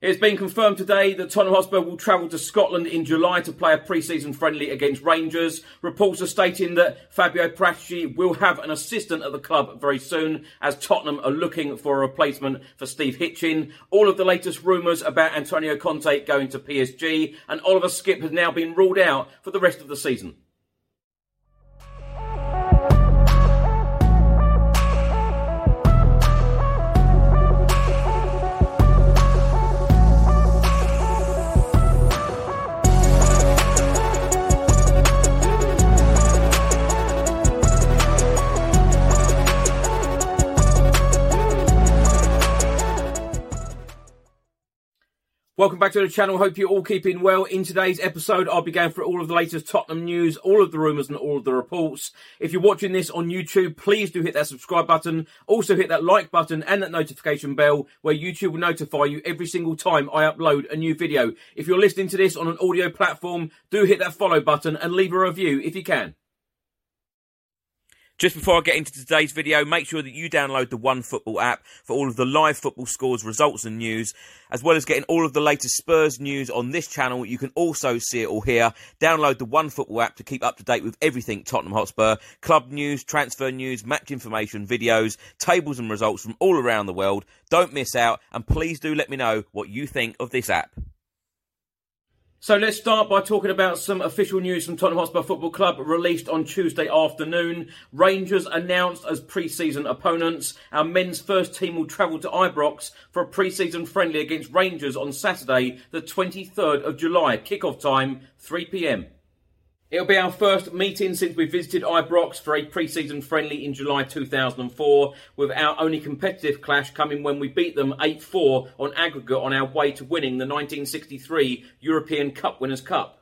It's been confirmed today that Tottenham Hotspur will travel to Scotland in July to play a pre-season friendly against Rangers. Reports are stating that Fabio Paratici will have an assistant at the club very soon as Tottenham are looking for a replacement for Steve Hitchen. All of the latest rumours about Antonio Conte going to PSG and Oliver Skipp has now been ruled out for the rest of the season. Welcome back to the channel. Hope you're all keeping well. In today's episode, I'll be going through all of the latest Tottenham news, all of the rumours and all of the reports. If you're watching this on YouTube, please do hit that subscribe button. Also hit that like button and that notification bell where YouTube will notify you every single time I upload a new video. If you're listening to this on an audio platform, do hit that follow button and leave a review if you can. Just before I get into today's video, make sure that you download the One Football app for all of the live football scores, results and news, as well as getting all of the latest Spurs news on this channel. You can also see it all here. Download the One Football app to keep up to date with everything Tottenham Hotspur, club news, transfer news, match information, videos, tables and results from all around the world. Don't miss out and please do let me know what you think of this app. So let's start by talking about some official news from Tottenham Hotspur Football Club released on Tuesday afternoon. Rangers announced as pre-season opponents. Our men's first team will travel to Ibrox for a pre-season friendly against Rangers on Saturday, the 23rd of July. Kickoff time 3 p.m. It'll be our first meeting since we visited Ibrox for a pre-season friendly in July 2004, with our only competitive clash coming when we beat them 8-4 on aggregate on our way to winning the 1963 European Cup Winners' Cup.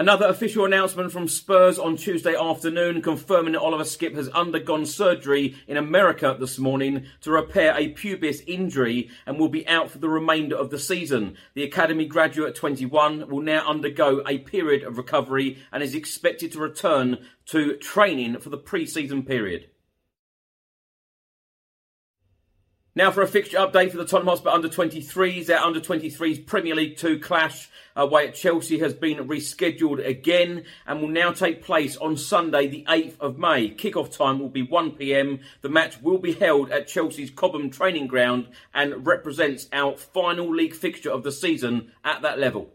Another official announcement from Spurs on Tuesday afternoon confirming that Oliver Skipp has undergone surgery in America this morning to repair a pubis injury and will be out for the remainder of the season. The Academy graduate 21 will now undergo a period of recovery and is expected to return to training for the pre-season period. Now for a fixture update for the Tottenham Hotspur under 23s. Their under 23s Premier League 2 clash away at Chelsea has been rescheduled again and will now take place on Sunday the 8th of May. Kickoff time will be 1pm. The match will be held at Chelsea's Cobham training ground and represents our final league fixture of the season at that level.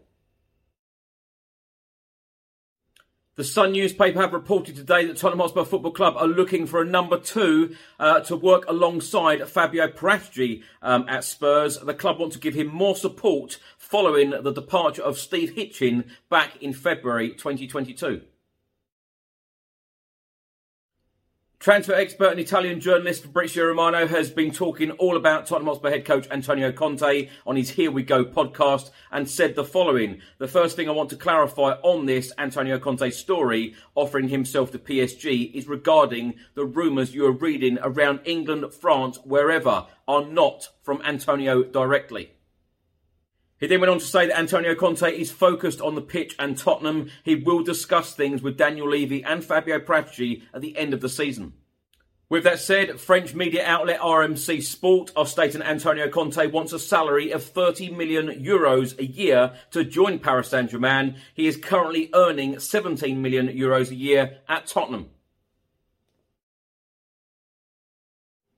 The Sun newspaper have reported today that Tottenham Hotspur Football Club are looking for a number two uh, to work alongside Fabio Paratici um, at Spurs. The club want to give him more support following the departure of Steve Hitchen back in February 2022. Transfer expert and Italian journalist Fabrizio Romano has been talking all about Tottenham Hotspur head coach Antonio Conte on his Here We Go podcast and said the following. The first thing I want to clarify on this Antonio Conte story offering himself to PSG is regarding the rumours you are reading around England, France, wherever are not from Antonio directly. He then went on to say that Antonio Conte is focused on the pitch and Tottenham. He will discuss things with Daniel Levy and Fabio Paratici at the end of the season. With that said, French media outlet RMC Sport are stating Antonio Conte wants a salary of 30 million euros a year to join Paris Saint-Germain. He is currently earning 17 million euros a year at Tottenham.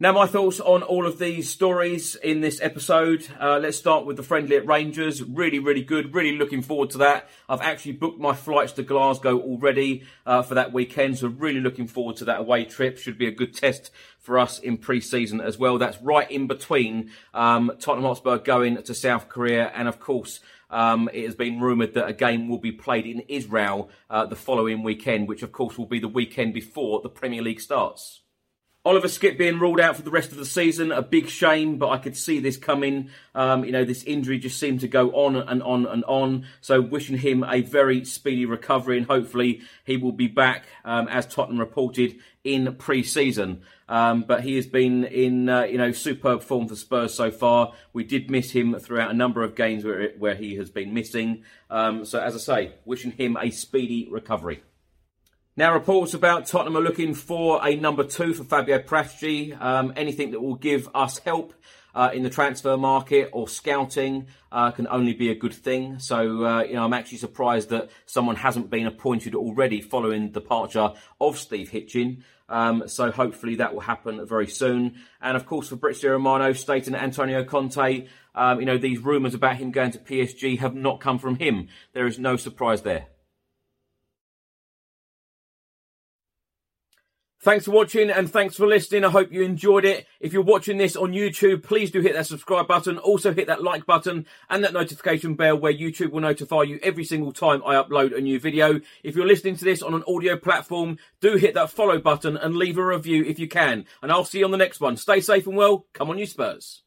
Now, my thoughts on all of these stories in this episode. Uh, let's start with the friendly at Rangers. Really, really good. Really looking forward to that. I've actually booked my flights to Glasgow already uh, for that weekend, so really looking forward to that away trip. Should be a good test for us in pre-season as well. That's right in between um, Tottenham Hotspur going to South Korea, and of course. Um, it has been rumoured that a game will be played in Israel uh, the following weekend, which of course will be the weekend before the Premier League starts. Oliver Skipp being ruled out for the rest of the season, a big shame, but I could see this coming. Um, you know, this injury just seemed to go on and on and on. So, wishing him a very speedy recovery, and hopefully he will be back, um, as Tottenham reported in pre-season. Um, but he has been in, uh, you know, superb form for Spurs so far. We did miss him throughout a number of games where, where he has been missing. Um, so, as I say, wishing him a speedy recovery. Now, reports about Tottenham are looking for a number two for Fabio Paratici. Um, anything that will give us help uh, in the transfer market or scouting uh, can only be a good thing. So, uh, you know, I'm actually surprised that someone hasn't been appointed already following the departure of Steve Hitchen. Um, so hopefully that will happen very soon. And of course, for Fabrizio Romano stating Antonio Conte, um, you know, these rumours about him going to PSG have not come from him. There is no surprise there. Thanks for watching and thanks for listening. I hope you enjoyed it. If you're watching this on YouTube, please do hit that subscribe button. Also hit that like button and that notification bell where YouTube will notify you every single time I upload a new video. If you're listening to this on an audio platform, do hit that follow button and leave a review if you can. And I'll see you on the next one. Stay safe and well. Come on you Spurs.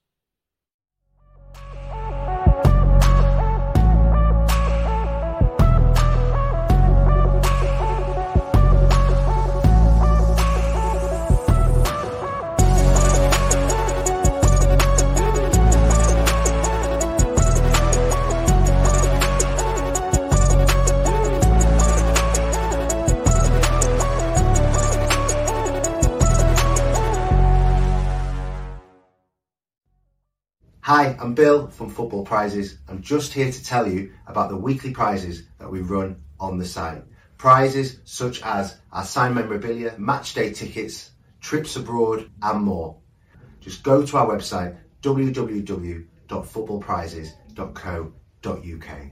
Hi, I'm Bill from Football Prizes. I'm just here to tell you about the weekly prizes that we run on the site. Prizes such as our signed memorabilia, match day tickets, trips abroad, and more. Just go to our website www.footballprizes.co.uk.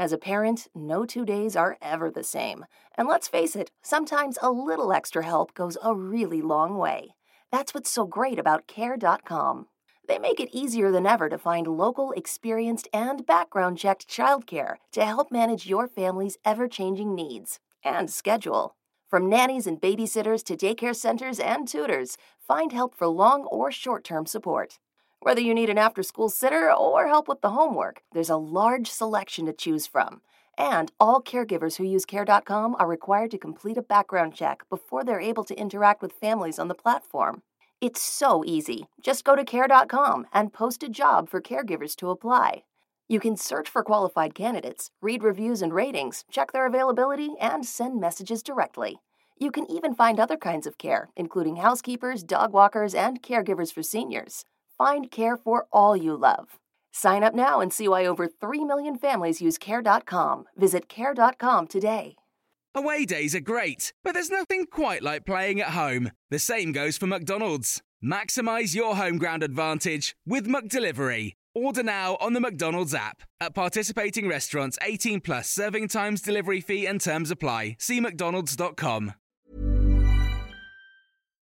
As a parent, no two days are ever the same. And let's face it, sometimes a little extra help goes a really long way. That's what's so great about Care.com. They make it easier than ever to find local, experienced, and background checked childcare to help manage your family's ever changing needs and schedule. From nannies and babysitters to daycare centers and tutors, find help for long or short term support. Whether you need an after school sitter or help with the homework, there's a large selection to choose from. And all caregivers who use Care.com are required to complete a background check before they're able to interact with families on the platform. It's so easy. Just go to Care.com and post a job for caregivers to apply. You can search for qualified candidates, read reviews and ratings, check their availability, and send messages directly. You can even find other kinds of care, including housekeepers, dog walkers, and caregivers for seniors. Find care for all you love. Sign up now and see why over 3 million families use Care.com. Visit Care.com today. Away days are great, but there's nothing quite like playing at home. The same goes for McDonald's. Maximize your home ground advantage with McDelivery. Order now on the McDonald's app. At participating restaurants, 18 plus serving times, delivery fee, and terms apply. See McDonald's.com.